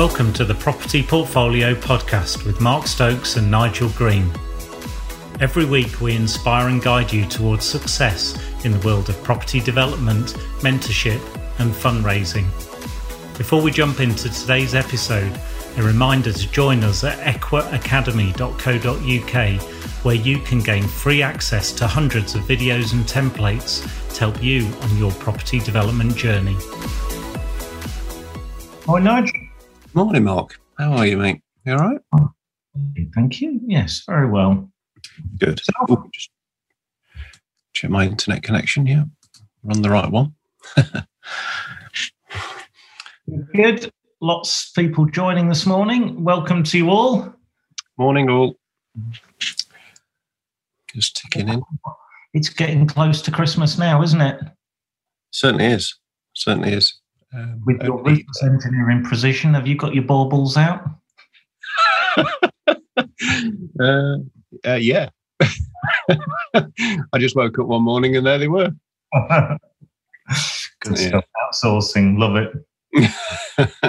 Welcome to the Property Portfolio Podcast with Mark Stokes and Nigel Green. Every week, we inspire and guide you towards success in the world of property development, mentorship, and fundraising. Before we jump into today's episode, a reminder to join us at equiacademy.co.uk, where you can gain free access to hundreds of videos and templates to help you on your property development journey. Hi, Nigel. Morning, Mark. How are you, mate? You all right? Thank you. Yes, very well. Good. Just check my internet connection. Yeah, on the right one. Good. Lots of people joining this morning. Welcome to you all. Morning, all. Just ticking in. It's getting close to Christmas now, isn't it? Certainly is. Certainly is. Um, With your reverse engineering precision, have you got your baubles out? uh, uh, yeah. I just woke up one morning and there they were. Good Yeah. stuff. Outsourcing, love it.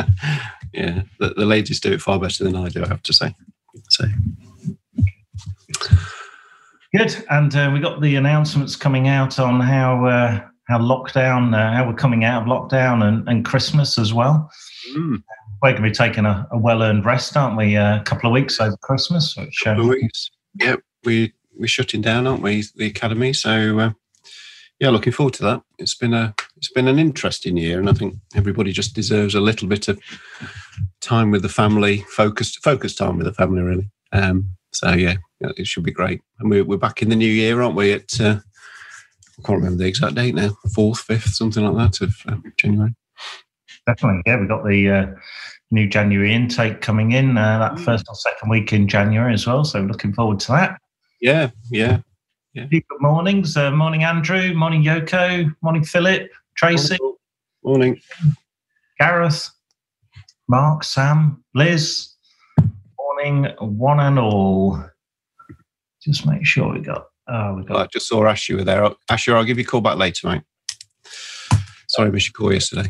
yeah, the, the ladies do it far better than I do, I have to say. So, Good. And uh, we got the announcements coming out on how uh, how lockdown, uh, how we're coming out of lockdown and, and Christmas as well. mm, We're going to be taking a, a well earned rest, aren't we? Uh, a couple of weeks over Christmas, which uh, couple of weeks. Yep, we we're shutting down, aren't we? The academy. So, uh, yeah, looking forward to that. It's been a it's been an interesting year, and I think everybody just deserves a little bit of time with the family, focused focused time with the family, really. Um, so yeah, yeah, it should be great. And we're we're back in the new year, aren't we? At uh, I can't remember the exact date now, fourth, fifth, something like that of uh, January. Definitely, yeah. We've got the uh, new January intake coming in uh, that Mm. first or second week in January as well. So looking forward to that. Yeah, yeah. Few good mornings. Uh, morning, Andrew. Morning, Yoko. Morning, Philip. Tracy. Morning. Gareth. Mark. Sam. Liz. Morning, one and all. Just make sure we got. Oh, we Well, I got. just saw Ash, you were there. Asher, I'll give you a call back later, mate. Sorry, I missed your call yesterday.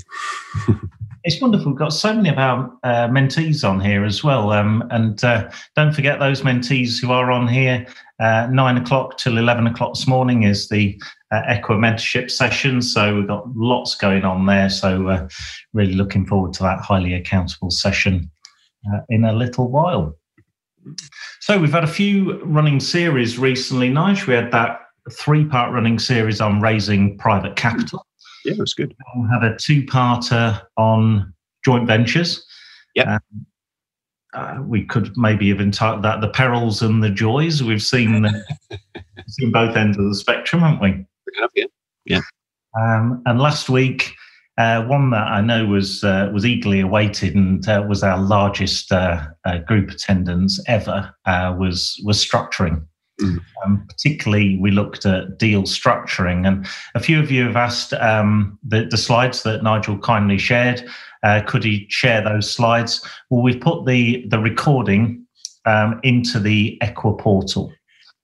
It's wonderful. We've got so many of our uh, mentees on here as well. Um, and uh, don't forget those mentees who are on here. Uh, nine o'clock till 11 o'clock this morning is the uh, Equa mentorship session. So we've got lots going on there. So uh, really looking forward to that highly accountable session uh, in a little while. So we've had a few running series recently, Nige. We had that three part running series on raising private capital. Yeah, it was good. We had a two-parter on joint ventures. Yeah. Um, uh, we could maybe have entitled that "The Perils and the Joys." We've seen seen both ends of the spectrum, haven't we? We have you. Um, and last week, uh, one that I know was uh, was eagerly awaited and uh, was our largest uh, uh, group attendance ever uh, was was structuring. Mm. Um, particularly, we looked at deal structuring, and a few of you have asked um, the, the slides that Nigel kindly shared. Uh, could he share those slides? Well, we've put the the recording um, into the Equa portal.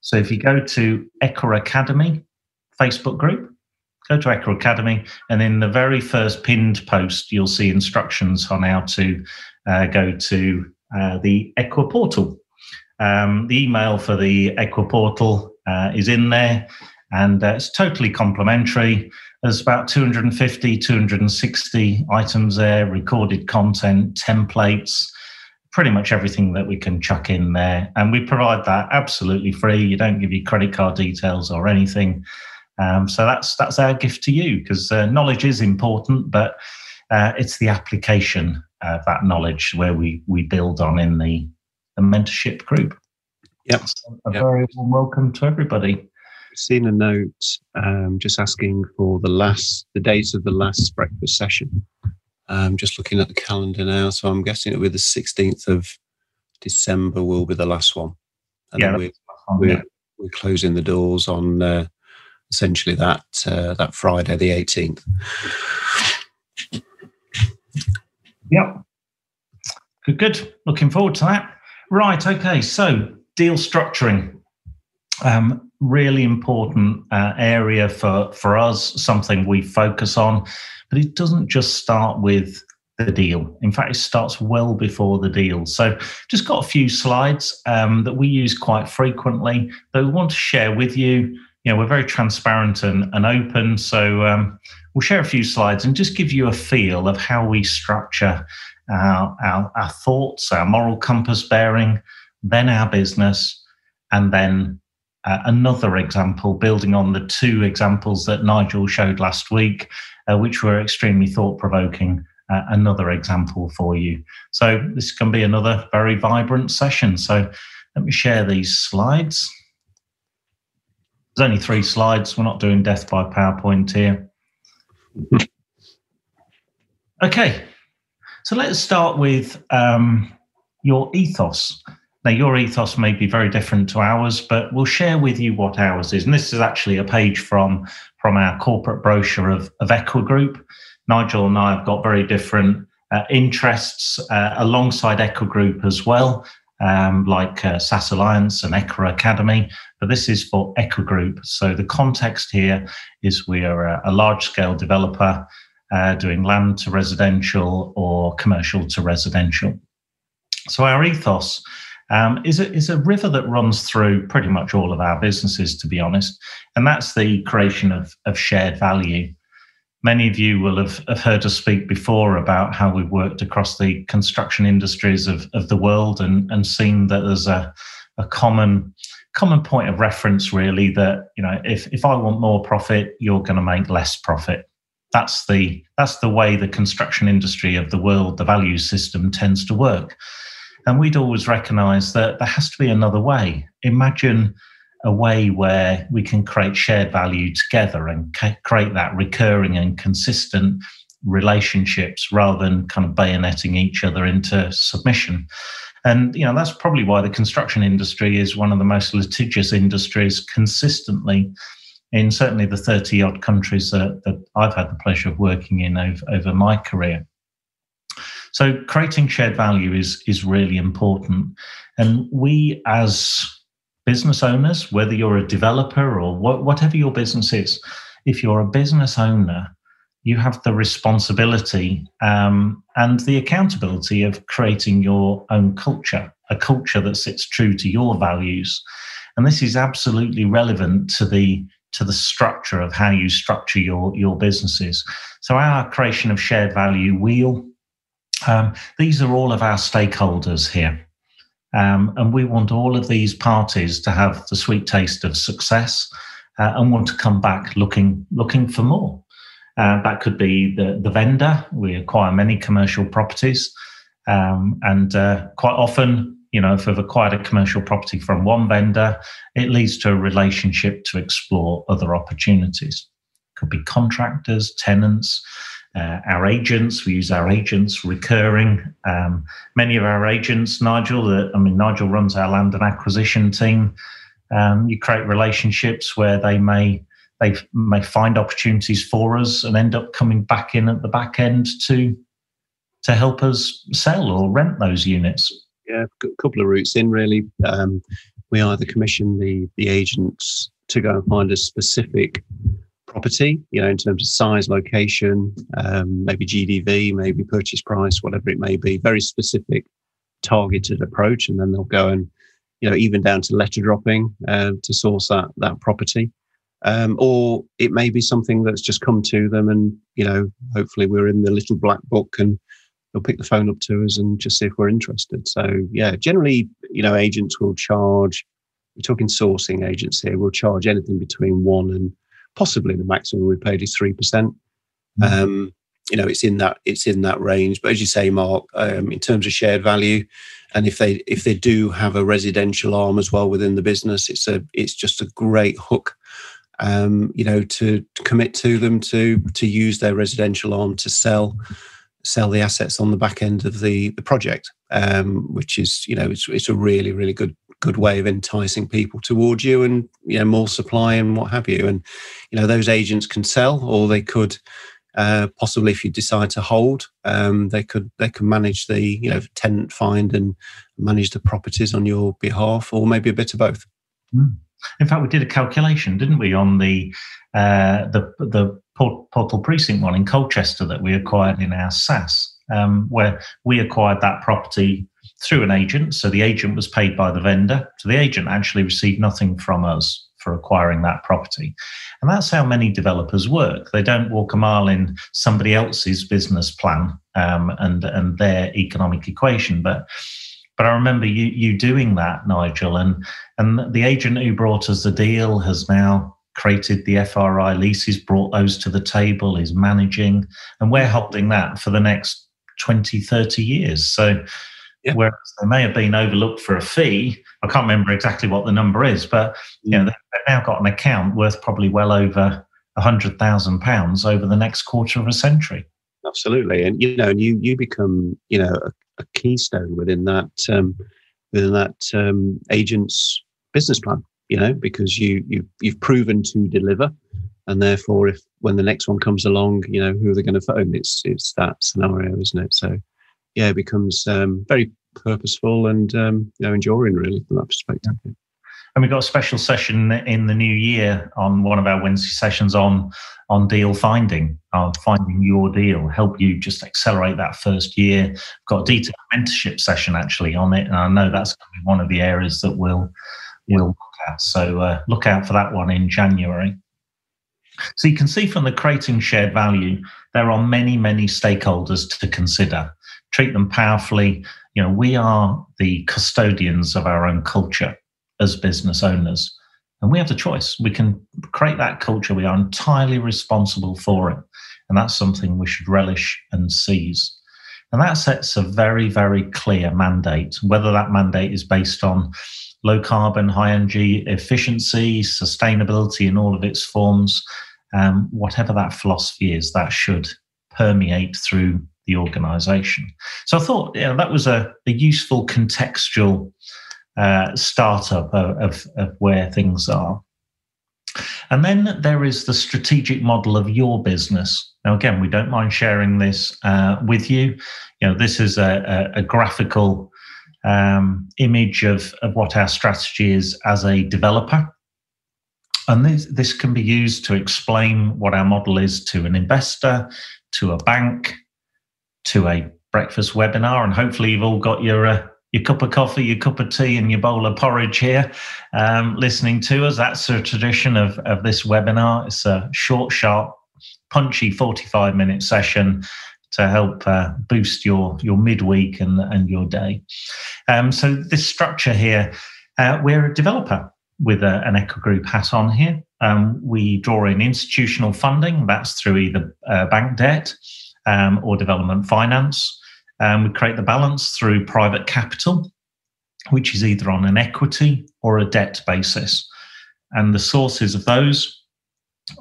So if you go to Equa Academy Facebook group, go to Equa Academy, and in the very first pinned post, you'll see instructions on how to uh, go to uh, the Equa portal. Um, the email for the Equa portal uh, is in there, and uh, it's totally complimentary. There's about 250, 260 items there, recorded content, templates, pretty much everything that we can chuck in there. And we provide that absolutely free. You don't give your credit card details or anything. Um, so that's that's our gift to you because uh, knowledge is important, but uh, it's the application of that knowledge where we we build on in the, the mentorship group. Yep. So a Yep. very warm welcome to everybody. Seen a note um, just asking for the last, the dates of the last breakfast session. Um, just looking at the calendar now, so I'm guessing it'll be the 16th of December will be the last one. And Yeah, then we're, we're, we're closing the doors on uh, essentially that uh, that Friday, the 18th. Yep. Good, good. Looking forward to that. Right. Okay. So, deal structuring. Um, really important uh, area for for us. Something we focus on, but it doesn't just start with the deal. In fact, it starts well before the deal. So, just got a few slides um, that we use quite frequently that we want to share with you. You know, we're very transparent and, and open. So, um, we'll share a few slides and just give you a feel of how we structure our, our, our thoughts, our moral compass bearing, then our business, and then uh, another example, building on the two examples that Nigel showed last week, uh, which were extremely thought provoking. Uh, another example for you. So, this can be another very vibrant session. So, let me share these slides. There's only three slides. We're not doing death by PowerPoint here. Okay, so let's start with um, your ethos. Now, your ethos may be very different to ours, but we'll share with you what ours is. And this is actually a page from, from our corporate brochure of, of Equa Group. Nigel and I have got very different uh, interests uh, alongside Equa Group as well, um, like uh, SSAS Alliance and Equa Academy. But this is for Equa Group. So the context here is we are a, a large scale developer uh, doing land to residential or commercial to residential. So our ethos um, is, a, is a river that runs through pretty much all of our businesses, to be honest. And that's the creation of, of shared value. Many of you will have, have heard us speak before about how we've worked across the construction industries of, of the world and, and seen that there's a, a common common point of reference really that you know if, if i want more profit you're going to make less profit that's the that's the way the construction industry of the world the value system tends to work and we'd always recognize that there has to be another way. Imagine a way where we can create shared value together and create that recurring and consistent relationships rather than kind of bayoneting each other into submission. And you know that's probably why the construction industry is one of the most litigious industries consistently in certainly the 30 odd countries that, that I've had the pleasure of working in over, over my career. So creating shared value is is really important, and we as business owners, whether you're a developer or wh- whatever your business is, if you're a business owner, you have the responsibility um, and the accountability of creating your own culture, a culture that sits true to your values. And this is absolutely relevant to the to the structure of how you structure your your businesses. So our creation of shared value wheel um, these are all of our stakeholders here. Um, and we want all of these parties to have the sweet taste of success uh, and want to come back looking looking for more. Uh, that could be the, the vendor. We acquire many commercial properties. Um, and uh, quite often, you know, if we've acquired a commercial property from one vendor, it leads to a relationship to explore other opportunities. Could be contractors, tenants, uh, our agents. We use our agents recurring. Um, many of our agents, Nigel, uh, I mean, Nigel runs our land and acquisition team. Um, you create relationships where they may they may find opportunities for us and end up coming back in at the back end to to help us sell or rent those units. Yeah, a couple of routes in really. Um, we either commission the the agents to go and find a specific property, you know, in terms of size, location, um, maybe GDV, maybe purchase price, whatever it may be, very specific, targeted approach. And then they'll go and, you know, even down to letter dropping uh, to source that, that property. Um, or it may be something that's just come to them and, you know, hopefully we're in the little black book and they'll pick the phone up to us and just see if we're interested. So, yeah, generally, you know, agents will charge, we're talking sourcing agents here, will charge anything between one and possibly the maximum we paid is three percent. Mm. Um, you know, it's in that it's in that range. But as you say, Mark, um, in terms of shared value, and if they if they do have a residential arm as well within the business, it's a it's just a great hook. Um, you know, to, to commit to them to to use their residential arm to sell sell the assets on the back end of the the project, um, which is you know it's it's a really really good good way of enticing people towards you and you know more supply and what have you and you know those agents can sell or they could uh, possibly if you decide to hold um, they could they can manage the you know tenant find and manage the properties on your behalf or maybe a bit of both mm. in fact we did a calculation didn't we on the uh, the the portal precinct one in colchester that we acquired in our SSAS um, where we acquired that property through an agent. So the agent was paid by the vendor. So the agent actually received nothing from us for acquiring that property. And that's how many developers work. They don't walk a mile in somebody else's business plan um, and, and their economic equation. But but I remember you you doing that, Nigel, and and the agent who brought us the deal has now created the FRI leases, brought those to the table, is managing, and we're holding that for the next 20, 30 years. So yeah. whereas they may have been overlooked for a fee, I can't remember exactly what the number is, but you know, mm. they've now got an account worth probably well over a hundred thousand pounds over the next quarter of a century. Absolutely, and you know, you you become you know a, a keystone within that um, within that um, agent's business plan. You know, because you you you've proven to deliver, and therefore, if when the next one comes along, you know who are they going to phone? It's it's that scenario, isn't it? So, yeah, it becomes um, very purposeful and um, you know enduring really from that perspective. And we've got a special session in the new year on one of our Wednesday sessions on on deal finding, on finding your deal, help you just accelerate that first year. We've got a detailed mentorship session actually on it, and I know that's going to be one of the areas that we'll we'll look at. So uh, look out for that one in January. So you can see from the creating shared value, there are many, many stakeholders to consider. Treat them powerfully, you know, we are the custodians of our own culture as business owners. And we have the choice. We can create that culture. We are entirely responsible for it. And that's something we should relish and seize. And that sets a very, very clear mandate, whether that mandate is based on low carbon, high energy efficiency, sustainability in all of its forms, um, whatever that philosophy is, that should permeate through the organization. So I thought you know, that was a, a useful contextual uh, startup of, of, of where things are. And then there is the strategic model of your business. Now, again, we don't mind sharing this uh, with you. You know, this is a, a, a graphical um, image of, of what our strategy is as a developer. And this, this can be used to explain what our model is to an investor, to a bank, to a breakfast webinar, and hopefully you've all got your uh, your cup of coffee, your cup of tea, and your bowl of porridge here, um, listening to us. That's a tradition of of this webinar. It's a short, sharp, punchy, forty five minute session to help uh, boost your your midweek and and your day. Um, so this structure here, uh, we're a developer with a, an Equa Group hat on here. Um, we draw in institutional funding. That's through either uh, bank debt um, or development finance. Um, we create the balance through private capital, which is either on an equity or a debt basis. And the sources of those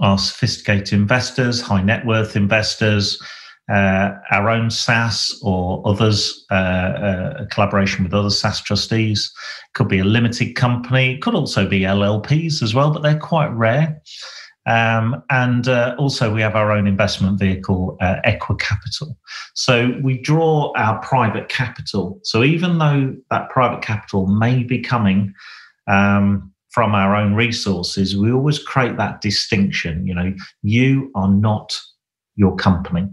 are sophisticated investors, high net worth investors, uh, our own SSAS or others, uh, uh, collaboration with other SSAS trustees. Could be a limited company, could also be LLPs as well, but they're quite rare. Um, and uh, also, we have our own investment vehicle, uh, Equa Capital. So we draw our private capital. So even though that private capital may be coming um, from our own resources, we always create that distinction. You know, you are not your company.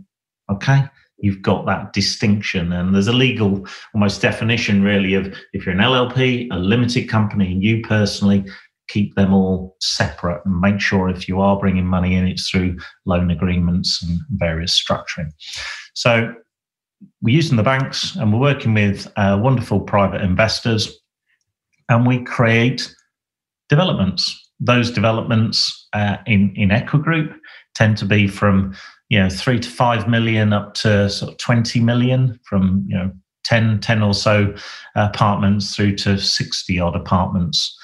Okay. You've got that distinction, and there's a legal almost definition, really, of if you're an LLP, a limited company, and you personally, keep them all separate and make sure if you are bringing money in, it's through loan agreements and various structuring. So we're using the banks and we're working with uh, wonderful private investors and we create developments. Those developments uh, in, in Equa Group tend to be from you know three to five million up to sort of 20 million from you know 10, 10 or so apartments through to 60 odd apartments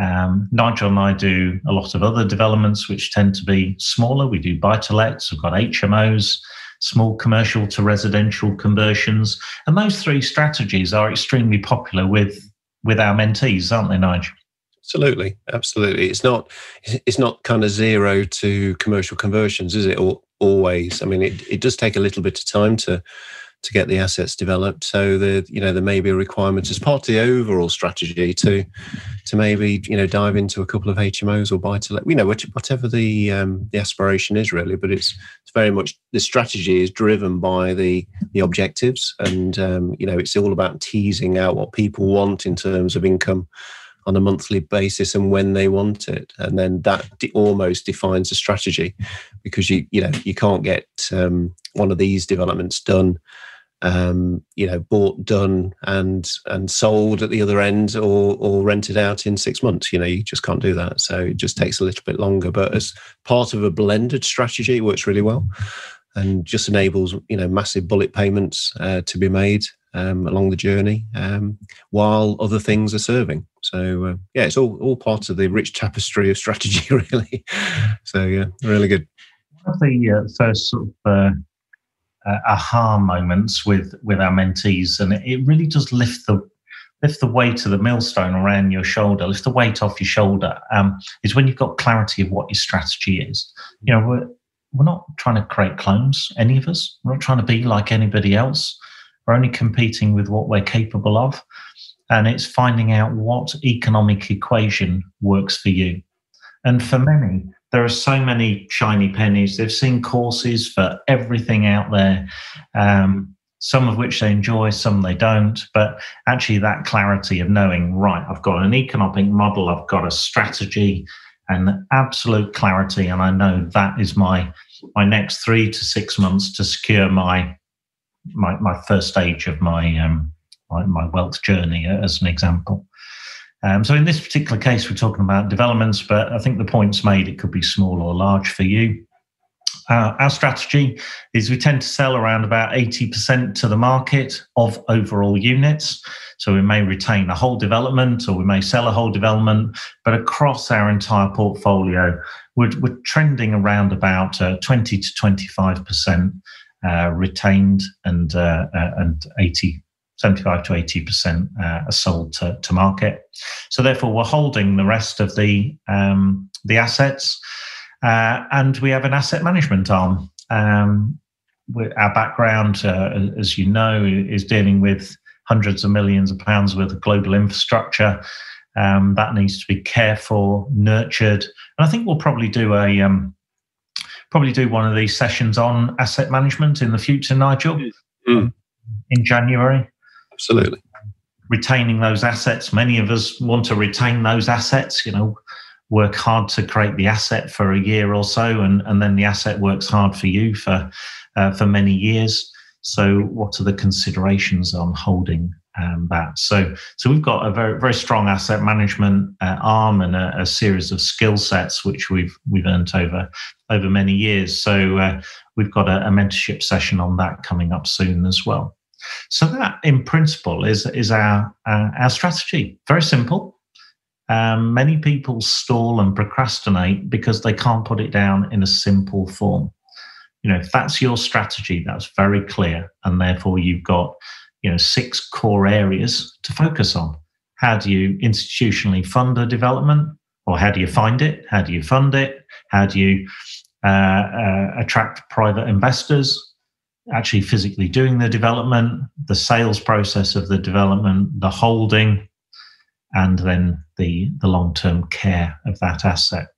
um, Nigel and I do a lot of other developments which tend to be smaller. We do buy to lets, we've got HMOs, small commercial to residential conversions. And those three strategies are extremely popular with, with our mentees, aren't they, Nigel? Absolutely, absolutely. It's not it's not kind of zero to commercial conversions, is it? Or always. I mean, it, it does take a little bit of time to to get the assets developed. So the you know there may be a requirement as part of the overall strategy to to maybe you know dive into a couple of HMOs or buy to let you know whatever the um, the aspiration is really. But it's it's very much the strategy is driven by the the objectives, and um, you know it's all about teasing out what people want in terms of income on a monthly basis and when they want it and then that de- almost defines the strategy because you you know you can't get um, one of these developments done um, you know, bought, done, and and sold at the other end, or or rented out in six months. You know, you just can't do that. So it just takes a little bit longer. But as part of a blended strategy, it works really well, and just enables you know massive bullet payments uh, to be made um, along the journey, um, while other things are serving. So uh, yeah, it's all all part of the rich tapestry of strategy, really. so yeah, really good. One of the uh, first sort of uh, aha moments with with our mentees, and it really does lift the lift the weight of the millstone around your shoulder, lift the weight off your shoulder. Um, is when you've got clarity of what your strategy is. You know, we're we're not trying to create clones, any of us. We're not trying to be like anybody else. We're only competing with what we're capable of. And it's finding out what economic equation works for you. And for many, there are so many shiny pennies. They've seen courses for everything out there, um, some of which they enjoy, some they don't. But actually, that clarity of knowing, right, I've got an economic model, I've got a strategy, and absolute clarity, and I know that is my my next three to six months to secure my my, my first stage of my, um, my my wealth journey, as an example. Um, so in this particular case, we're talking about developments, but I think the point's made it could be small or large for you. Uh, our strategy is we tend to sell around about 80% to the market of overall units. So we may retain a whole development or we may sell a whole development, but across our entire portfolio, we're, we're trending around about uh, 20 to 25% uh, retained and, uh, uh, and 80 75 to 80% uh, are sold to, to market. So therefore, we're holding the rest of the, um, the assets. Uh, and we have an asset management arm. Um, our background, uh, as you know, is dealing with hundreds of millions of pounds worth of global infrastructure. Um, that needs to be cared for, nurtured. And I think we'll probably do a um, probably do one of these sessions on asset management in the future, Nigel, mm. in January. Absolutely. Retaining those assets. Many of us want to retain those assets, you know, work hard to create the asset for a year or so, and, and then the asset works hard for you for, uh, for many years. So, what are the considerations on holding um, that? So, so we've got a very very strong asset management uh, arm and a, a, series of skill sets which we've we've earned over over many years. So, uh, we've got a, a mentorship session on that coming up soon as well. So that, in principle, is is our uh, our strategy. Very simple. Um, many people stall and procrastinate because they can't put it down in a simple form. You know, if that's your strategy, that's very clear, and therefore you've got you know six core areas to focus on. How do you institutionally fund a development, or how do you find it? How do you fund it? How do you uh, uh, attract private investors? Actually physically doing the development, the sales process of the development, the holding, and then the, the long term care of that asset.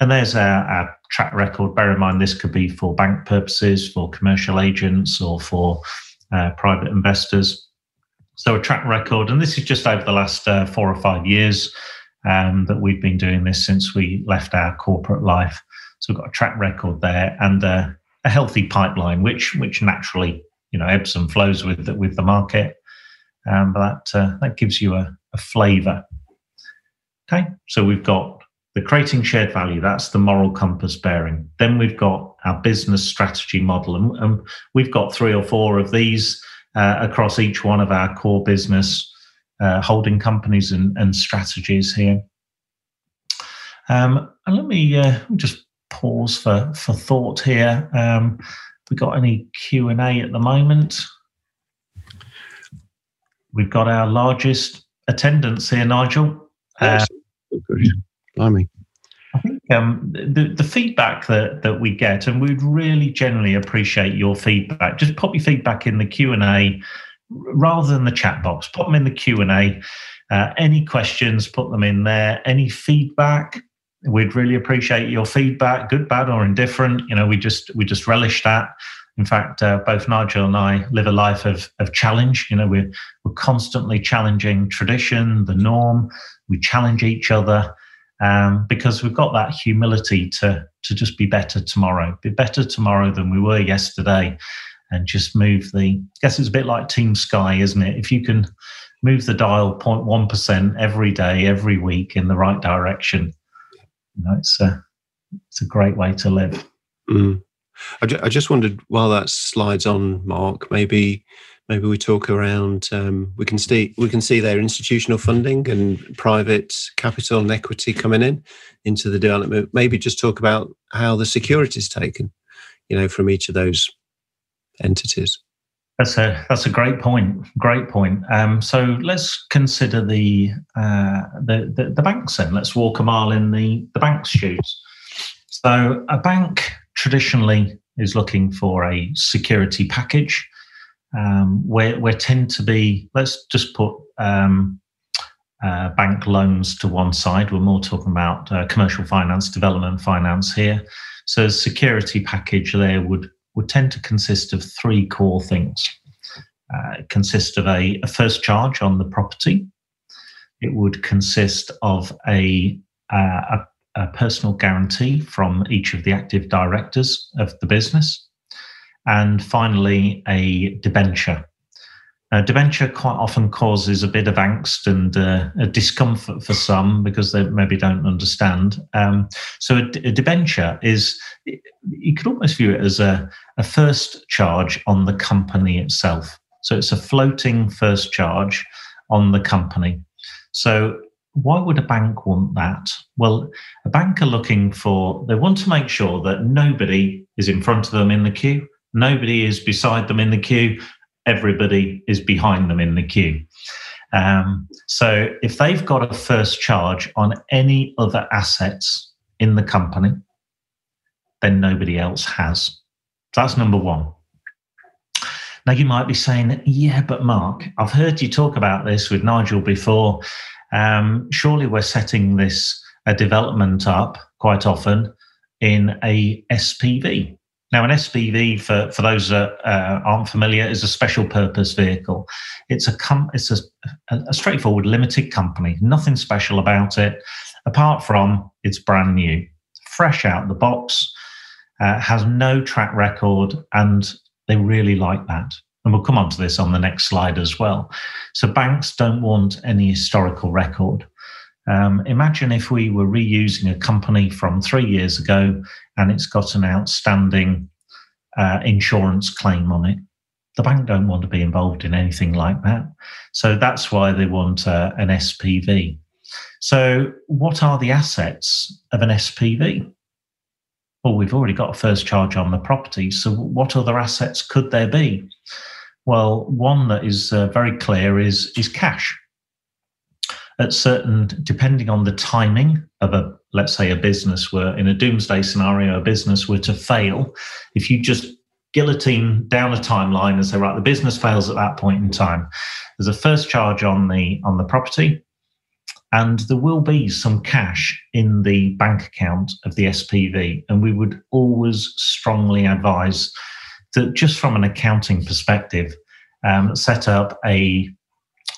And there's our, our, track record. Bear in mind, this could be for bank purposes, for commercial agents, or for uh, private investors. So, a track record, and this is just over the last uh, four or five years um, that we've been doing this since we left our corporate life. So, we've got a track record there and uh, a healthy pipeline, which which naturally you know ebbs and flows with the, with the market. Um, but that uh, that gives you a, a flavour. Okay, so we've got the creating shared value. That's the moral compass bearing. Then we've got our business strategy model, and, and we've got three or four of these uh, across each one of our core business uh, holding companies and, and strategies here. Um, and let me uh, just pause for for thought here. Um, we got any Q and A at the moment? We've got our largest attendance here, Nigel. Uh, Blimey. I think um, the, the feedback that, that we get, and we'd really generally appreciate your feedback. Just pop your feedback in the Q and A rather than the chat box. Put them in the Q and A. Uh, any questions, put them in there. Any feedback, we'd really appreciate your feedback, good, bad, or indifferent. You know, we just we just relish that. In fact, uh, both Nigel and I live a life of, of challenge. You know, we're, we're constantly challenging tradition, the norm. We challenge each other um, because we've got that humility to, to just be better tomorrow, be better tomorrow than we were yesterday, and just move the. I guess it's a bit like Team Sky, isn't it? If you can move the dial 0.1% every day, every week in the right direction, you know, it's a, it's a great way to live. Mm. I, just wondered while that slides on, Mark, maybe maybe we talk around. Um, we can see we can see their institutional funding and private capital and equity coming in into the development. Maybe just talk about how the security is taken, you know, from each of those entities. That's a that's a great point. Great point. Um, so let's consider the, uh, the, the the banks then. Let's walk a mile in the the bank's shoes. So a bank traditionally is looking for a security package. Um, where, where tend to be, let's just put um, uh, bank loans to one side. We're more talking about uh, commercial finance, development finance here. So, a security package there would, would tend to consist of three core things. Uh, it consists of a, a, first charge on the property. It would consist of a, uh, a a personal guarantee from each of the active directors of the business. And finally, a debenture. A debenture quite often causes a bit of angst and uh, a discomfort for some because they maybe don't understand. Um, so, a, a, debenture is, you could almost view it as a, a first charge on the company itself. So, it's a floating first charge on the company. So, why would a bank want that? Well, a bank are looking for, they want to make sure that nobody is in front of them in the queue, nobody is beside them in the queue, everybody is behind them in the queue. Um, so if they've got a first charge on any other assets in the company, then nobody else has. That's number one. Now, you might be saying, yeah, but Mark, I've heard you talk about this with Nigel before um, surely we're setting this a development up quite often in a SPV. Now, an SPV, for, for those that uh, aren't familiar, is a special purpose vehicle. It's a com- it's a, a straightforward limited company, nothing special about it, apart from it's brand new, fresh out the box, uh, has no track record, and they really like that. And we'll come on to this on the next slide as well. So banks don't want any historical record. Um, imagine if we were reusing a company from three years ago and it's got an outstanding uh, insurance claim on it. The bank don't want to be involved in anything like that. So that's why they want uh, an SPV. So, what are the assets of an SPV? Well, we've already got a first charge on the property. So, what other assets could there be? Well, one that is uh, very clear is is cash. At certain, depending on the timing of a, let's say, a business were in a doomsday scenario, a business were to fail. If you just guillotine down a timeline and say, right, the business fails at that point in time, there's a first charge on the on the property, and there will be some cash in the bank account of the SPV, and we would always strongly advise that just from an accounting perspective, um, set up a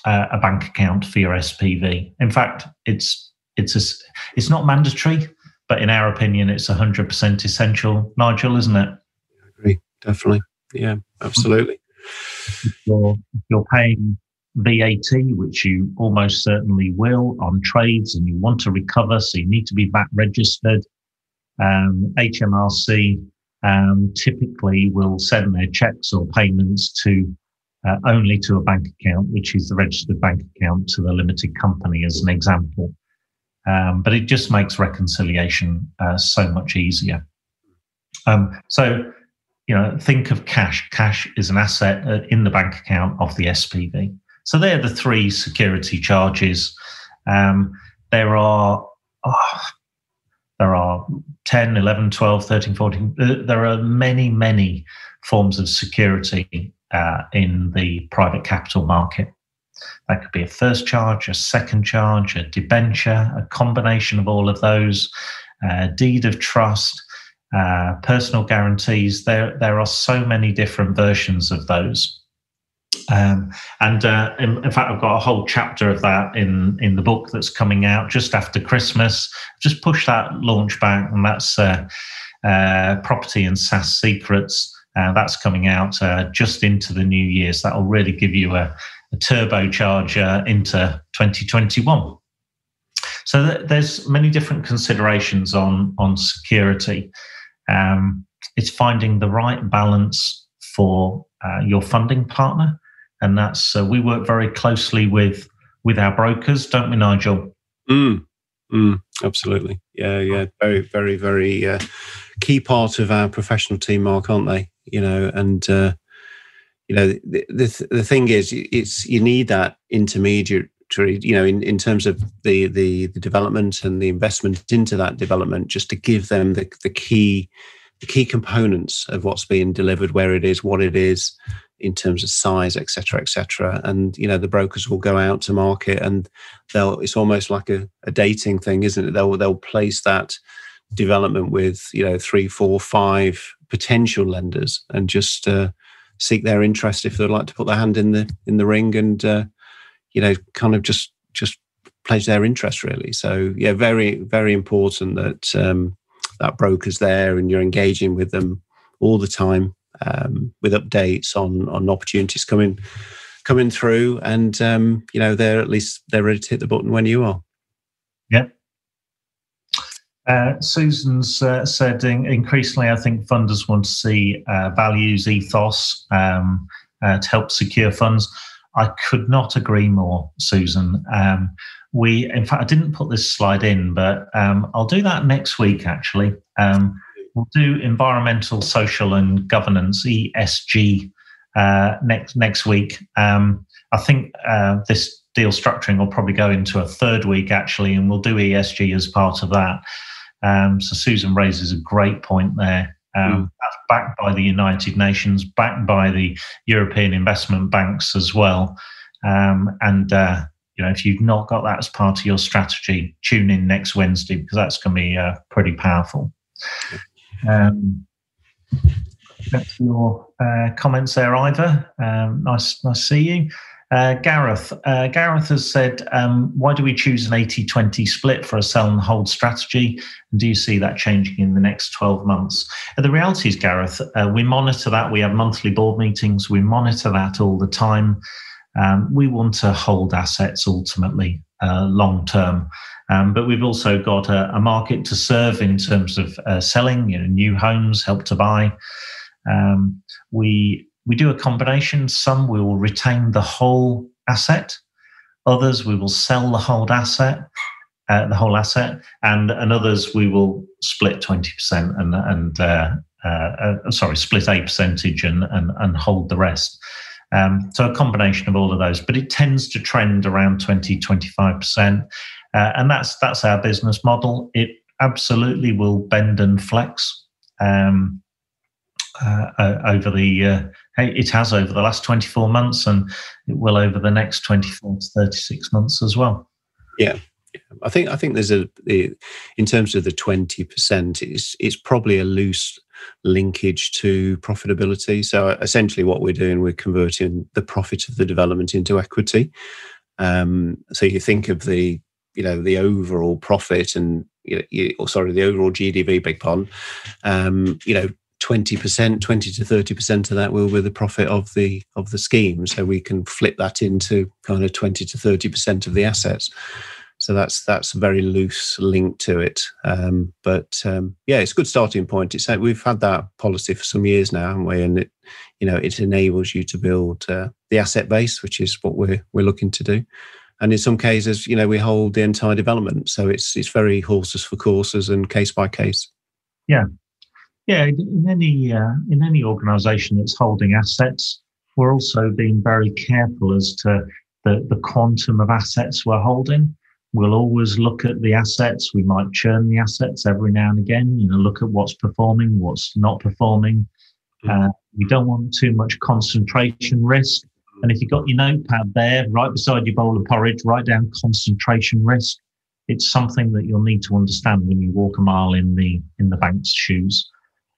uh, a bank account for your SPV. In fact, it's it's a, it's not mandatory, but in our opinion, it's hundred percent essential. Nigel, isn't it? I agree, definitely. Yeah, absolutely. If you're, if you're paying VAT, which you almost certainly will on trades, and you want to recover, so you need to be VAT registered. Um, HMRC um, typically will send their checks or payments to uh, only to a bank account, which is the registered bank account to the limited company, as an example. Um, but it just makes reconciliation uh, so much easier. Um, so, you know, think of cash. Cash is an asset uh, in the bank account of the SPV. So they're the three security charges. Um, there are oh, there are 10, 11, 12, 13, 14. Uh, there are many, many forms of security uh, in the private capital market. That could be a first charge, a second charge, a debenture, a combination of all of those, uh, deed of trust, uh, personal guarantees. There, there are so many different versions of those. Um, and uh, in, in, fact, I've got a whole chapter of that in in the book that's coming out just after Christmas. Just push that launch back, and that's uh, uh, property and SSAS secrets. Uh, that's coming out uh, just into the new year. So that'll really give you a, a turbocharger into 2021. So th- there's many different considerations on on security. Um, it's finding the right balance for uh, your funding partner, and that's uh, we work very closely with with our brokers, don't we, Nigel? Mm, mm, absolutely. Yeah, yeah. Very, very, very uh, key part of our professional team, Mark, aren't they? You know, and uh, you know the, the the thing is, it's you need that intermediary you know in, in terms of the, the the development and the investment into that development just to give them the, the key the key components of what's being delivered where it is what it is in terms of size, etc., etc. And you know, the brokers will go out to market, and they'll. It's almost like a, a dating thing, isn't it? They'll they'll place that development with you know three, four, five potential lenders, and just uh, seek their interest if they'd like to put their hand in the in the ring, and uh, you know, kind of just just pledge their interest really. So yeah, very very important that um, that broker's there and you're engaging with them all the time um, with updates on on opportunities coming coming through, and um, you know they're at least they're ready to hit the button when you are. Yeah. Uh, Susan's uh, said increasingly, I think funders want to see uh, values, ethos um, uh, to help secure funds. I could not agree more, Susan. Um, we, in fact, I didn't put this slide in, but um, I'll do that next week. Actually, um, we'll do environmental, social, and governance (ESG) uh, next next week. Um, I think uh, this deal structuring will probably go into a third week actually, and we'll do ESG as part of that. Um, so Susan raises a great point there. Um, mm. That's backed by the United Nations, backed by the European investment banks as well. Um, and uh, you know, if you've not got that as part of your strategy, tune in next Wednesday because that's going to be uh, pretty powerful. Um, that's your uh, comments there, Ivor. Um, nice, nice to see you. Uh, Gareth. Uh, Gareth has said, um, why do we choose an 80 20 split for a sell and hold strategy? And do you see that changing in the next 12 months? Uh, the reality is, Gareth, uh, we monitor that. We have monthly board meetings, we monitor that all the time. Um, we want to hold assets ultimately uh, long term. Um, but we've also got a, a, market to serve in terms of uh, selling, you know, new homes, help to buy. Um, we we do a combination. Some we will retain the whole asset. Others we will sell the whole asset, uh, the whole asset, and and others we will split twenty percent and and uh, uh, uh sorry split a percentage and and and hold the rest. Um, so a combination of all of those, but it tends to trend around 20, 25%. Uh, and that's that's our business model. It absolutely will bend and flex um, uh, over the. Uh, it has over the last 24 months, and it will over the next 24 to 36 months as well. Yeah, I think I think there's a in terms of the 20 percent, it's it's probably a loose linkage to profitability. So essentially, what we're doing, we're converting the profit of the development into equity. Um, so you think of the you know the overall profit and you know, you, or sorry the overall GDV big pardon um, you know 20% 20 to 30% of that will be the profit of the of the scheme. So we can flip that into kind of 20 to 30% of the assets. So that's that's a very loose link to it. Um, but um, yeah it's a good starting point. It's we've had that policy for some years now haven't we? And it you know it enables you to build uh, the asset base which is what we're we're looking to do and in some cases, you know, we hold the entire development. So it's it's very horses for courses and case by case. Yeah, yeah. In any uh, in any organisation that's holding assets, we're also being very careful as to the the quantum of assets we're holding. We'll always look at the assets. We might churn the assets every now and again, you know, look at what's performing, what's not performing. Mm. Uh, we don't want too much concentration risk. And if you've got your notepad there, right beside your bowl of porridge, write down concentration risk. It's something that you'll need to understand when you walk a mile in the in the bank's shoes.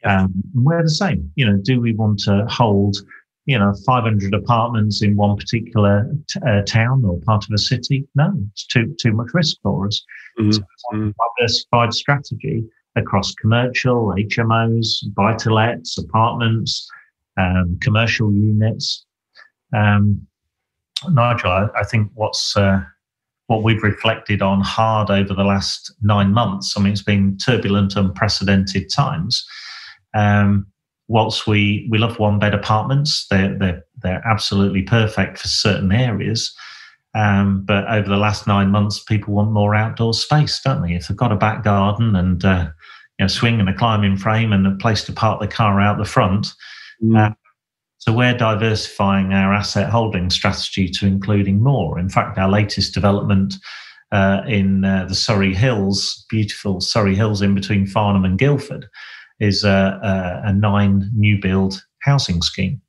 Um, we're the same. You know, do we want to hold you know 500 apartments in one particular t- uh, town or part of a city no it's too too much risk for us mm-hmm. so mm-hmm. diversified strategy across commercial hmos buy-to-lets apartments um, commercial units um, nigel I, I, think what's uh, what we've reflected on hard over the last nine months i mean it's been turbulent unprecedented times um, whilst we we love one bed apartments, they're they're they're absolutely perfect for certain areas. Um, but over the last nine months, people want more outdoor space, don't they? If they've got a back garden and uh, you know swing and a climbing frame and a place to park the car out the front. Mm. Uh, so we're diversifying our asset holding strategy to including more. In fact, our latest development uh, in uh, the Surrey Hills, beautiful Surrey Hills in between Farnham and Guildford, is a, a, a nine new build housing scheme.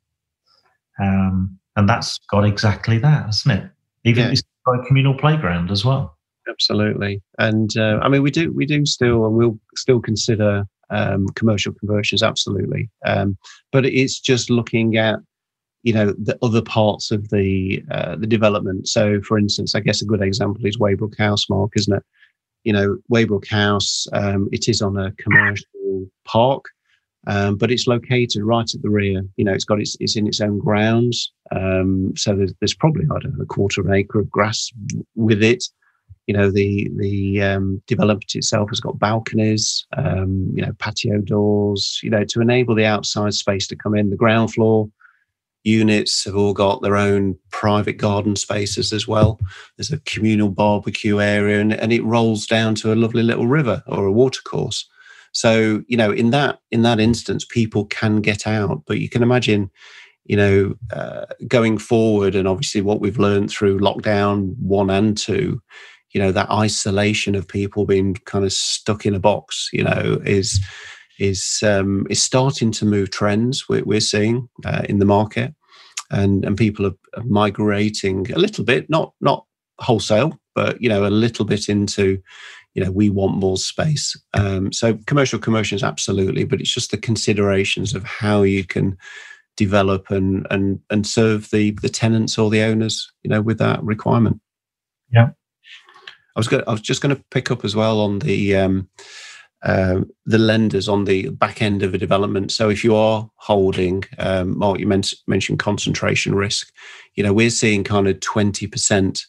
Um, and that's got exactly that, hasn't it? Even yeah. it's got a communal playground as well. Absolutely, and uh, I mean we do we do still and we'll still consider um, commercial conversions absolutely, um, but it's just looking at you know the other parts of the uh, the development. So, for instance, I guess a good example is Weybrook House, Mark, isn't it? You know, Weybrook House, um, it is on a commercial park, um, but it's located right at the rear. You know, it's got its it's in its own grounds, um, so there's, there's probably I don't know a quarter of an acre of grass with it. You know, the the um, development itself has got balconies, um, you know, patio doors, you know, to enable the outside space to come in. The ground floor units have all got their own private garden spaces as well. There's a communal barbecue area, and, and it rolls down to a lovely little river or a watercourse. So you know, in that in that instance, people can get out, but you can imagine, you know, uh, going forward, and obviously what we've learned through lockdown one and two, you know, that isolation of people being kind of stuck in a box, you know, is is um, is starting to move trends we're, we're seeing uh, in the market, and and people are, migrating a little bit, not not wholesale, but you know, a little bit into you know we want more space. Um, so commercial conversions absolutely but it's just the considerations of how you can develop and and and serve the the tenants or the owners you know with that requirement. Yeah i was going i was just going to pick up as well on the um, uh, the lenders on the back end of a development. So if you are holding, um, Mark, you mentioned concentration risk. You know, we're seeing kind of twenty percent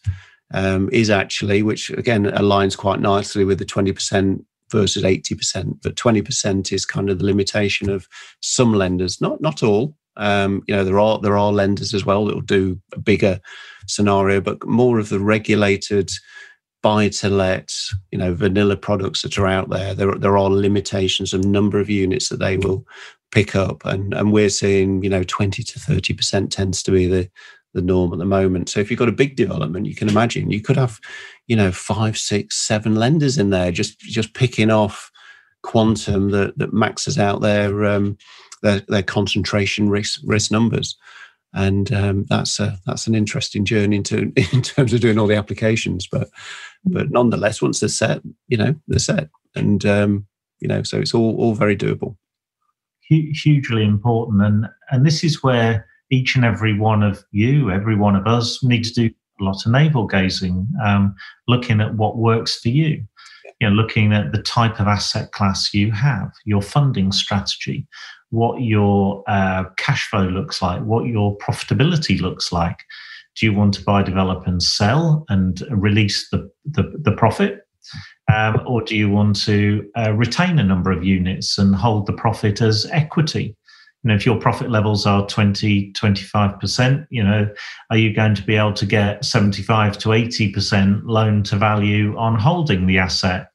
um, is actually, which again aligns quite nicely with the 20% versus 80%. But 20% is kind of the limitation of some lenders, not not all. Um, you know, there are there are lenders as well that will do a bigger scenario, but more of the regulated buy to let, you know, vanilla products that are out there. There there are limitations of number of units that they will pick up, and and we're seeing you know 20 to 30 percent tends to be the the norm at the moment. So if you've got a big development, you can imagine you could have, you know, five, six, seven lenders in there just just picking off quantum that that maxes out their um, their, their concentration risk risk numbers. And um, that's a that's an interesting journey into in terms of doing all the applications. But but nonetheless, once they're set, you know, they're set, and um, you know, so it's all all very doable. Hugely important, and and this is where each and every one of you, every one of us, needs to do a lot of navel gazing, um, looking at what works for you. You know, looking at the type of asset class you have, your funding strategy, what your uh, cash flow looks like, what your profitability looks like. Do you want to buy, develop, and sell and release the, the, the profit? Um, or do you want to uh, retain a number of units and hold the profit as equity? you know, if your profit levels are 20, 25%, you know, are you going to be able to get 75 to 80% loan to value on holding the asset?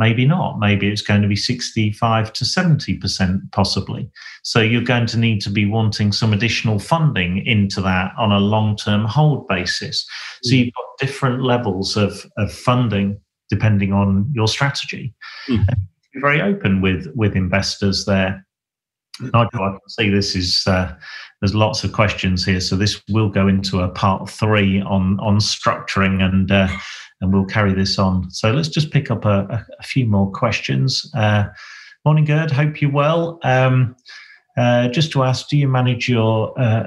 Maybe not. Maybe it's going to be 65 to 70% possibly. So you're going to need to be wanting some additional funding into that on a long term hold basis. So you've got different levels of, of funding depending on your strategy. Mm. Very open with, with investors there. Nigel, I can see this is uh, there's lots of questions here, so this will go into a part three on on structuring and uh, and we'll carry this on. So let's just pick up a, a few more questions. Uh, morning, Gerd. Hope you're well. Um, uh, just to ask, do you manage your uh,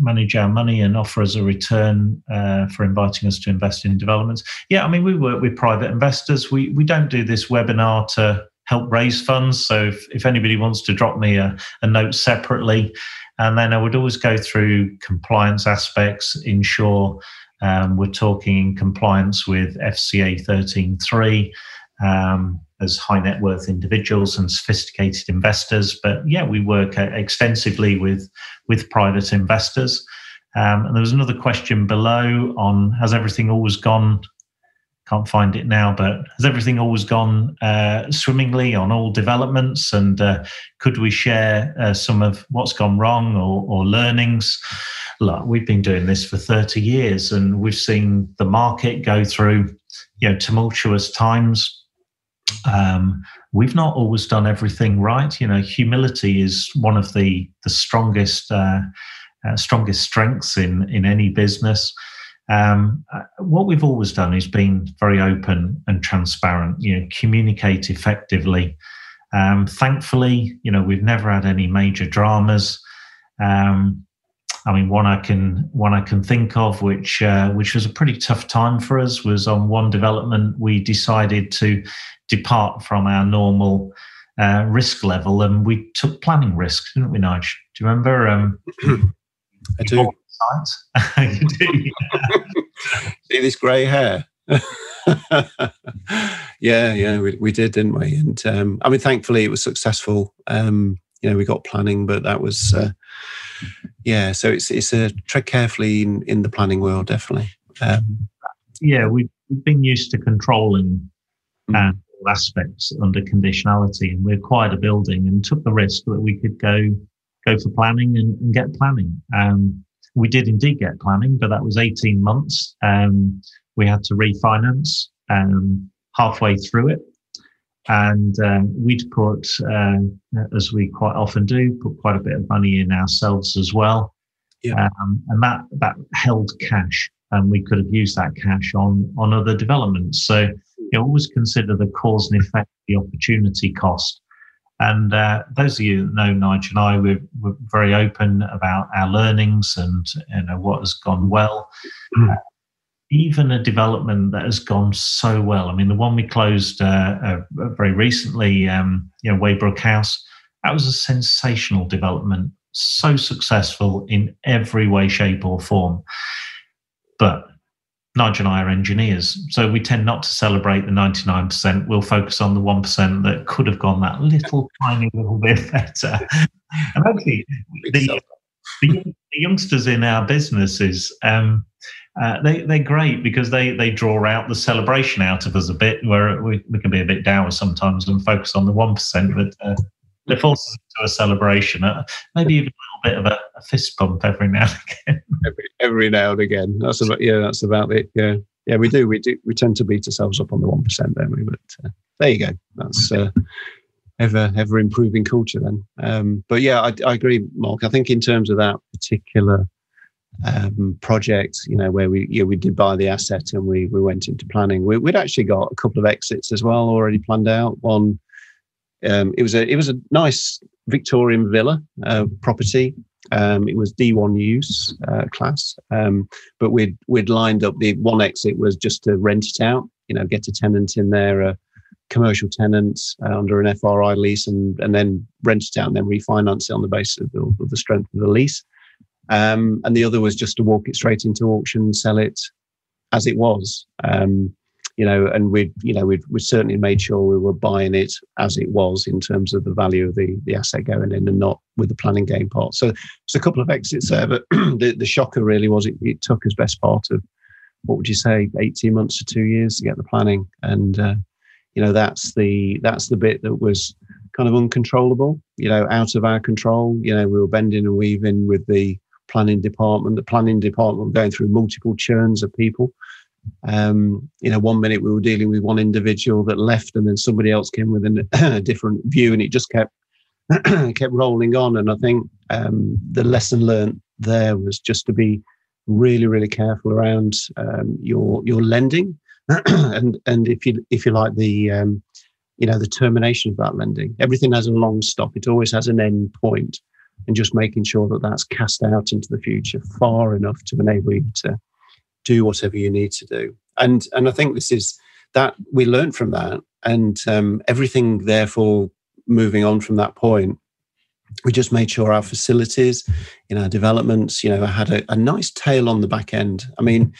manage our money and offer us a return uh, for inviting us to invest in developments? Yeah, I mean we work with private investors. We we don't do this webinar to help raise funds. So if, if anybody wants to drop me a, a note separately, and then I would always go through compliance aspects, ensure um, we're talking in compliance with FCA 13.3 um, as high net worth individuals and sophisticated investors. But yeah, we work extensively with, with private investors. Um, and there was another question below on has everything always gone? Can't find it now, but has everything always gone uh, swimmingly on all developments? And uh, could we share uh, some of what's gone wrong or, or learnings? Look, we've been doing this for 30 years and we've seen the market go through, you know, tumultuous times. Um, we've not always done everything right. You know, humility is one of the the strongest uh, uh, strongest strengths in in any business. Um, uh, what we've always done is been very open and transparent. You know, communicate effectively. Um, thankfully, you know, we've never had any major dramas. Um, I mean, one I can one I can think of, which uh, which was a pretty tough time for us, was on one development we decided to depart from our normal uh, risk level, and we took planning risk, didn't we, Nigel? Do you remember? Um, I do. you do. See this grey hair. yeah, yeah, we, we did, didn't we? And um, I mean, thankfully, it was successful. Um, you know, we got planning, but that was uh, yeah, so it's it's a tread carefully in, in the planning world, definitely. Um, yeah, we've, we've been used to controlling mm. aspects under conditionality, and we acquired a building and took the risk that we could go go for planning and, and get planning. Um, we did indeed get planning, but that was 18 months. Um, we had to refinance um, halfway through it. And um, we'd put, uh, as we quite often do, put quite a bit of money in ourselves as well. Yeah. Um, and that, that held cash and we could have used that cash on, on other developments. So you always consider the cause and effect, the opportunity cost. And uh, those of you that know Nigel and I, we're, we're, very open about our learnings and you know what has gone well. Mm. Uh, even a development that has gone so well. I mean, the one we closed uh, uh, very recently, um, you know, Weybrook House, that was a sensational development, so successful in every way, shape, or form. But Nigel and I are engineers, so we tend not to celebrate the 99%. We'll focus on the 1% that could have gone that little tiny little bit better. and actually, the, the, the, youngsters in our businesses, um, uh, they they're great because they they draw out the celebration out of us a bit, where we, we can be a bit dour sometimes and focus on the one percent, but uh, they force us into a celebration, uh, maybe even a little bit of a, a, fist pump every now and again. Every, every now and again, that's about yeah, that's about it. Yeah, yeah, we do. We do. We tend to beat ourselves up on the one percent, don't we? But uh, there you go. That's. Uh, ever ever improving culture then um, but yeah I, I agree mark i think in terms of that particular um, project, you know, where we yeah, we did buy the asset and we we went into planning. We, would actually got a couple of exits as well already planned out. One, um, it was a it was a nice Victorian villa uh, property. Um, it was D1 use uh, class, um, but we'd we'd lined up the one exit was just to rent it out. You know, get a tenant in there, a commercial tenant uh, under an FRI lease, and and then rent it out and then refinance it on the basis of the, of the strength of the lease. Um, and the other was just to walk it straight into auction, and sell it as it was. Um, you know, and we, you know, we we certainly made sure we were buying it as it was in terms of the value of the the asset going in, and not with the planning game part. So it's a couple of exits there, but the, the shocker really was it, it took as best part of what would you say, eighteen months to two years to get the planning, and uh, you know that's the that's the bit that was kind of uncontrollable, you know, out of our control. You know, we were bending and weaving with the planning department, the planning department going through multiple churns of people. Um, you know, one minute we were dealing with one individual that left, and then somebody else came with a different view, and it just kept kept rolling on. And I think um, the lesson learned there was just to be really, really careful around um, your your lending, and and if you if you like the um, you know the termination of that lending. Everything has a long stop. It always has an end point, and just making sure that that's cast out into the future far enough to enable you to do whatever you need to do. And and I think this is that we learned from that, and um, everything therefore moving on from that point we just made sure our facilities in our developments you know had a, a nice tail on the back end i mean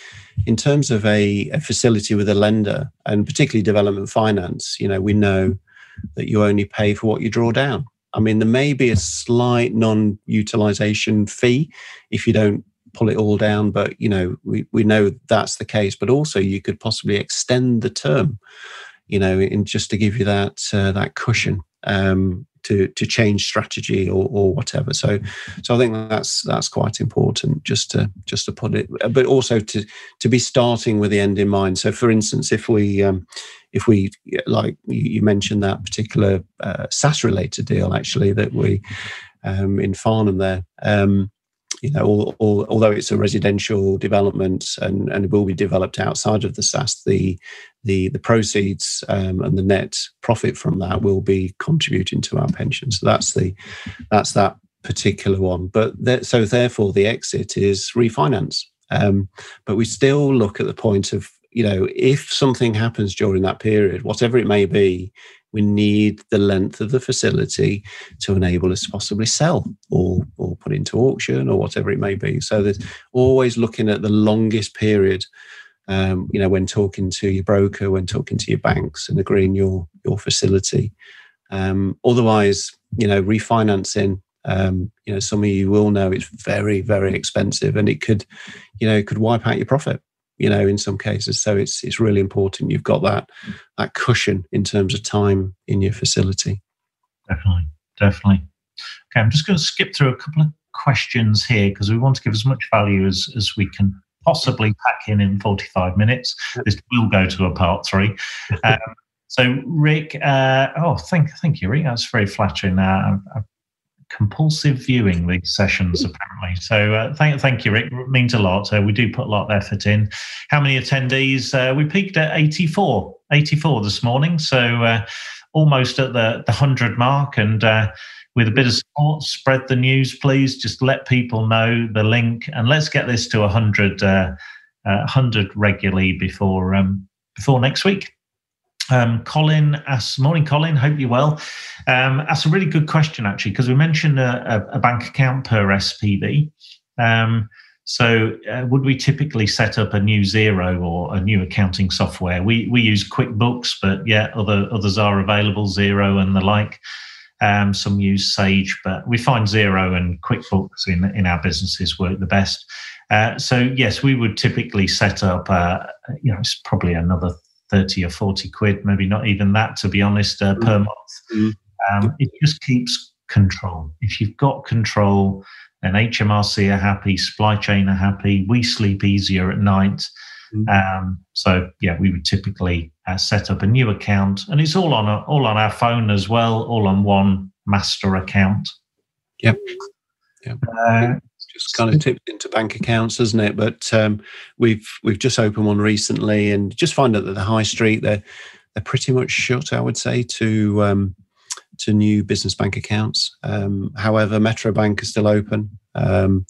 in terms of a, a, facility with a lender and particularly development finance you know we know that you only pay for what you draw down i mean there may be a slight non-utilization fee if you don't pull it all down but you know we, we know that's the case. But also you could possibly extend the term you know in just to give you that uh, that cushion. Um, to to change strategy or, or whatever. So so I think that's that's quite important just to just to put it, but also to to be starting with the end in mind. So for instance, if we um, if we like you mentioned that particular uh, SSAS related deal actually that we um, in Farnham there. Um, you know, all, all, although it's a residential development and, and it will be developed outside of the SSAS, the the the proceeds um, and the net profit from that will be contributing to our pension. So that's the that's that particular one. But so therefore, the exit is refinance. Um, but we still look at the point of you know if something happens during that period, whatever it may be, we need the length of the facility to enable us to possibly sell or or put into auction or whatever it may be. So there's always looking at the longest period. Um, you know, when talking to your broker, when talking to your banks, and agreeing your your facility. Um, otherwise, you know, refinancing. Um, you know, some of you will know it's very, very expensive, and it could, you know, it could wipe out your profit you know in some cases. So it's it's really important you've got that that cushion in terms of time in your facility. Definitely definitely. Okay i'm just going to skip through a couple of questions here because we want to give as much value as as we can possibly pack in in 45 minutes. This will go to a part three. Um, so rick uh, oh thank thank you rick. That's very flattering. Uh, I've, compulsive viewing these sessions apparently. So uh, thank, thank you rick. It means a lot. Uh, we do put a lot of effort in. How many attendees? Uh, we peaked at 84 84 this morning. So uh, almost at the, the 100 mark. And uh, with a bit of support spread the news please. Just let people know the link. And let's get this to 100 100 uh, regularly before um, before next week um, Colin asks, morning, Colin. Hope you're well. Um, that's a really good question, actually, because we mentioned a, a, a, bank account per SPV. Um, so, uh, would we typically set up a new Xero or a new accounting software? We we use QuickBooks, but yeah, other others are available, Xero and the like. Um, some use Sage, but we find Xero and QuickBooks in in our businesses work the best. Uh, so yes, we would typically set up, uh, you know, it's probably another 30 or 40 quid, maybe not even that, to be honest, uh, per mm. month. Mm. Um, it just keeps control. If you've got control, then HMRC are happy, supply chain are happy, we sleep easier at night. Mm. Um, so yeah, we would typically uh, set up a new account, and it's all on a, all on our phone as well, all on one master account. Yep. Yep. Uh, just kind of tipped into bank accounts, hasn't it? But um, we've we've just opened one recently, and just find out that the high street they're they're pretty much shut. I would say to um, to new business bank accounts. Um, however, Metro Bank is still open. Um,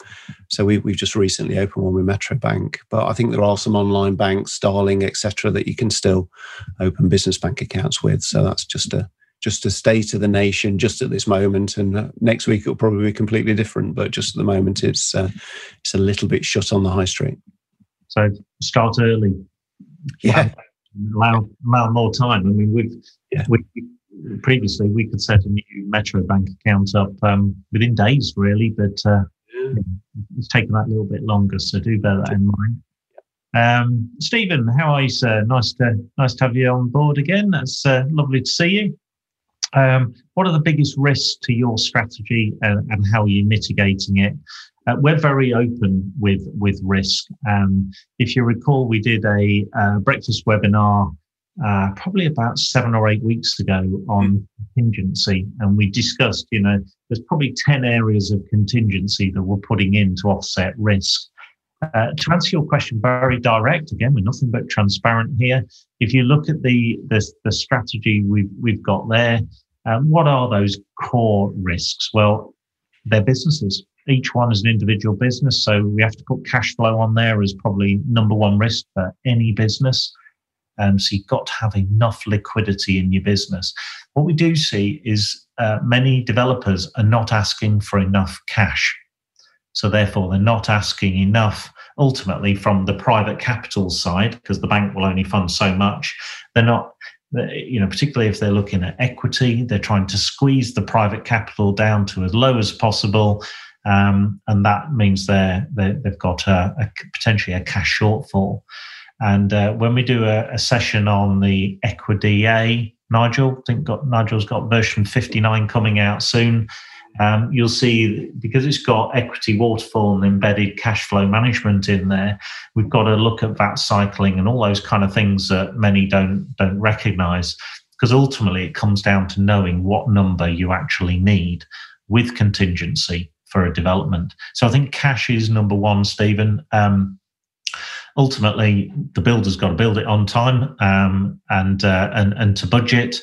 so we, we've just recently opened one with Metro Bank, but I think there are some online banks, Starling, etc., that you can still open business bank accounts with. So that's just a just a state of the nation just at this moment. And uh, next week it'll probably be completely different, but just at the moment it's uh, it's a little bit shut on the high street. So start early. Yeah. Allow, allow more time. I mean, we've yeah. we, previously we could set a new Metro Bank account up um, within days, really, but uh, yeah. it's taken that little bit longer. So do bear that in mind. Um, Stephen, how are you, sir? Nice to nice to have you on board again. That's uh, lovely to see you. Um, what are the biggest risks to your strategy, and, and how are you mitigating it? Uh, we're very open with with risk. Um, if you recall, we did a uh, breakfast webinar uh, probably about seven or eight weeks ago on contingency, and we discussed, you know, there's probably ten areas of contingency that we're putting in to offset risk. Uh, to answer your question very direct, again, we're nothing but transparent here. If you look at the the, the strategy we've we've got there, um, what are those core risks? Well, they're businesses. Each one is an individual business, so we have to put cash flow on there as probably number one risk for any business. Um, so you've got to have enough liquidity in your business. What we do see is uh, many developers are not asking for enough cash. So therefore, they're not asking enough ultimately from the private capital side because the bank will only fund so much. They're not, you know, particularly if they're looking at equity, they're trying to squeeze the private capital down to as low as possible. Um, and that means they're, they have got a, a, potentially a cash shortfall. And uh, when we do a, a, session on the EquiDA, Nigel, I think got, Nigel's got version 59 coming out soon. Um, you'll see because it's got equity waterfall and embedded cash flow management in there, we've got to look at that cycling and all those kind of things that many don't don't recognise. Because ultimately, it comes down to knowing what number you actually need with contingency for a development. So I think cash is number one, Stephen. Um, ultimately the builder's got to build it on time um, and, uh, and and to budget.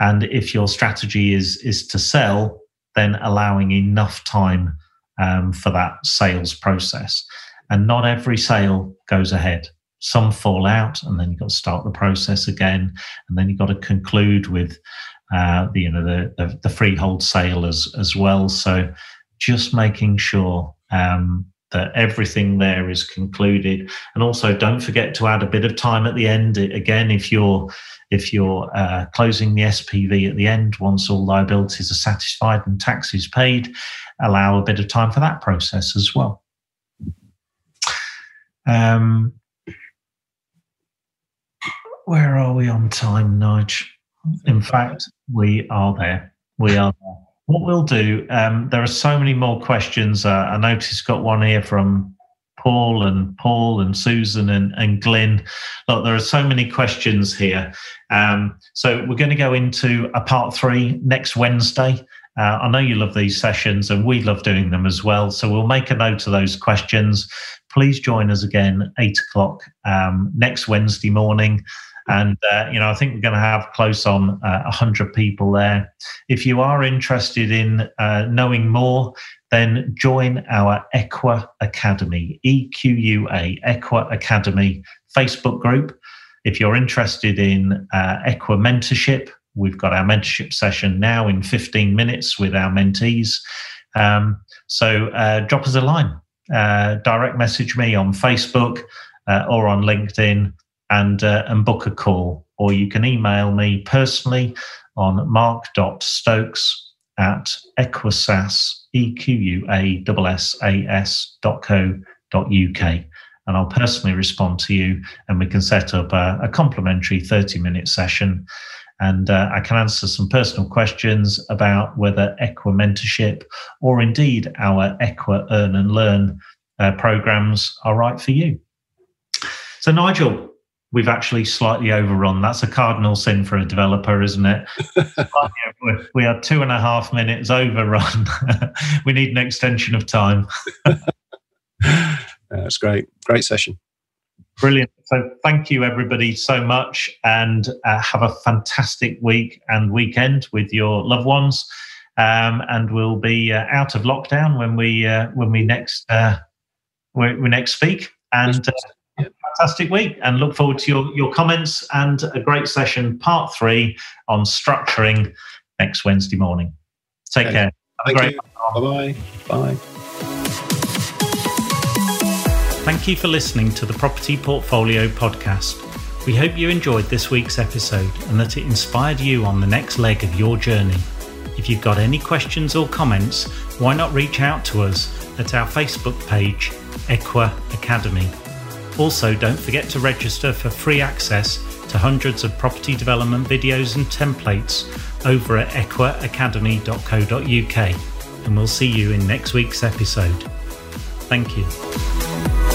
And if your strategy is is to sell, then allowing enough time um, for that sales process. And not every sale goes ahead. Some fall out, and then you've got to start the process again, and then you've got to conclude with uh, the you know the, the, the freehold sale as as well. So just making sure um, that everything there is concluded. And also don't forget to add a bit of time at the end. Again if you're if you're uh, closing the spv at the end once all liabilities are satisfied and taxes paid allow a bit of time for that process as well. Um, where are we on time nudge in fact we are there. We are there what we'll do, um, there are so many more questions. Uh, I noticed got one here from Paul and Paul and Susan and, and Glyn. Look, there are so many questions here. Um, so we're going to go into a part three next Wednesday. Uh, I know you love these sessions and we love doing them as well. So we'll make a note of those questions. Please join us again, eight o'clock um, next Wednesday morning. And, uh, you know, I think we're going to have close on uh, 100 people there. If you are interested in uh, knowing more, then join our Equa Academy, EQUA, Equa Academy Facebook group. If you're interested in uh, Equa mentorship, we've got our mentorship session now in 15 minutes with our mentees. Um, so uh, drop us a line, uh, direct message me on Facebook uh, or on LinkedIn and uh, and book a call, or you can email me personally on mark.stokes at equasas, E-Q-U-A-S-S dot co dot UK. And I'll personally respond to you and we can set up a, a complimentary 30 minute session. And uh, I can answer some personal questions about whether Equa mentorship or indeed our Equa earn and learn uh, programs are right for you. So, Nigel, we've actually slightly overrun. That's a cardinal sin for a developer, isn't it? we are two and a half minutes overrun. we need an extension of time. That's great. Great session. Brilliant. So, thank you, everybody, so much, and uh, have a fantastic week and weekend with your loved ones. Um, and we'll be uh, out of lockdown when we uh, when we next uh, we, we next speak. And fantastic week and look forward to your, your comments and a great session, part three on structuring next Wednesday morning. Take okay. care. Have Thank you. Bye-bye. Bye. Thank you for listening to the Property Portfolio podcast. We hope you enjoyed this week's episode and that it inspired you on the next leg of your journey. If you've got any questions or comments, why not reach out to us at our Facebook page, Equa Academy Also, don't forget to register for free access to hundreds of property development videos and templates over at equiacademy.co.uk. And we'll see you in next week's episode. Thank you.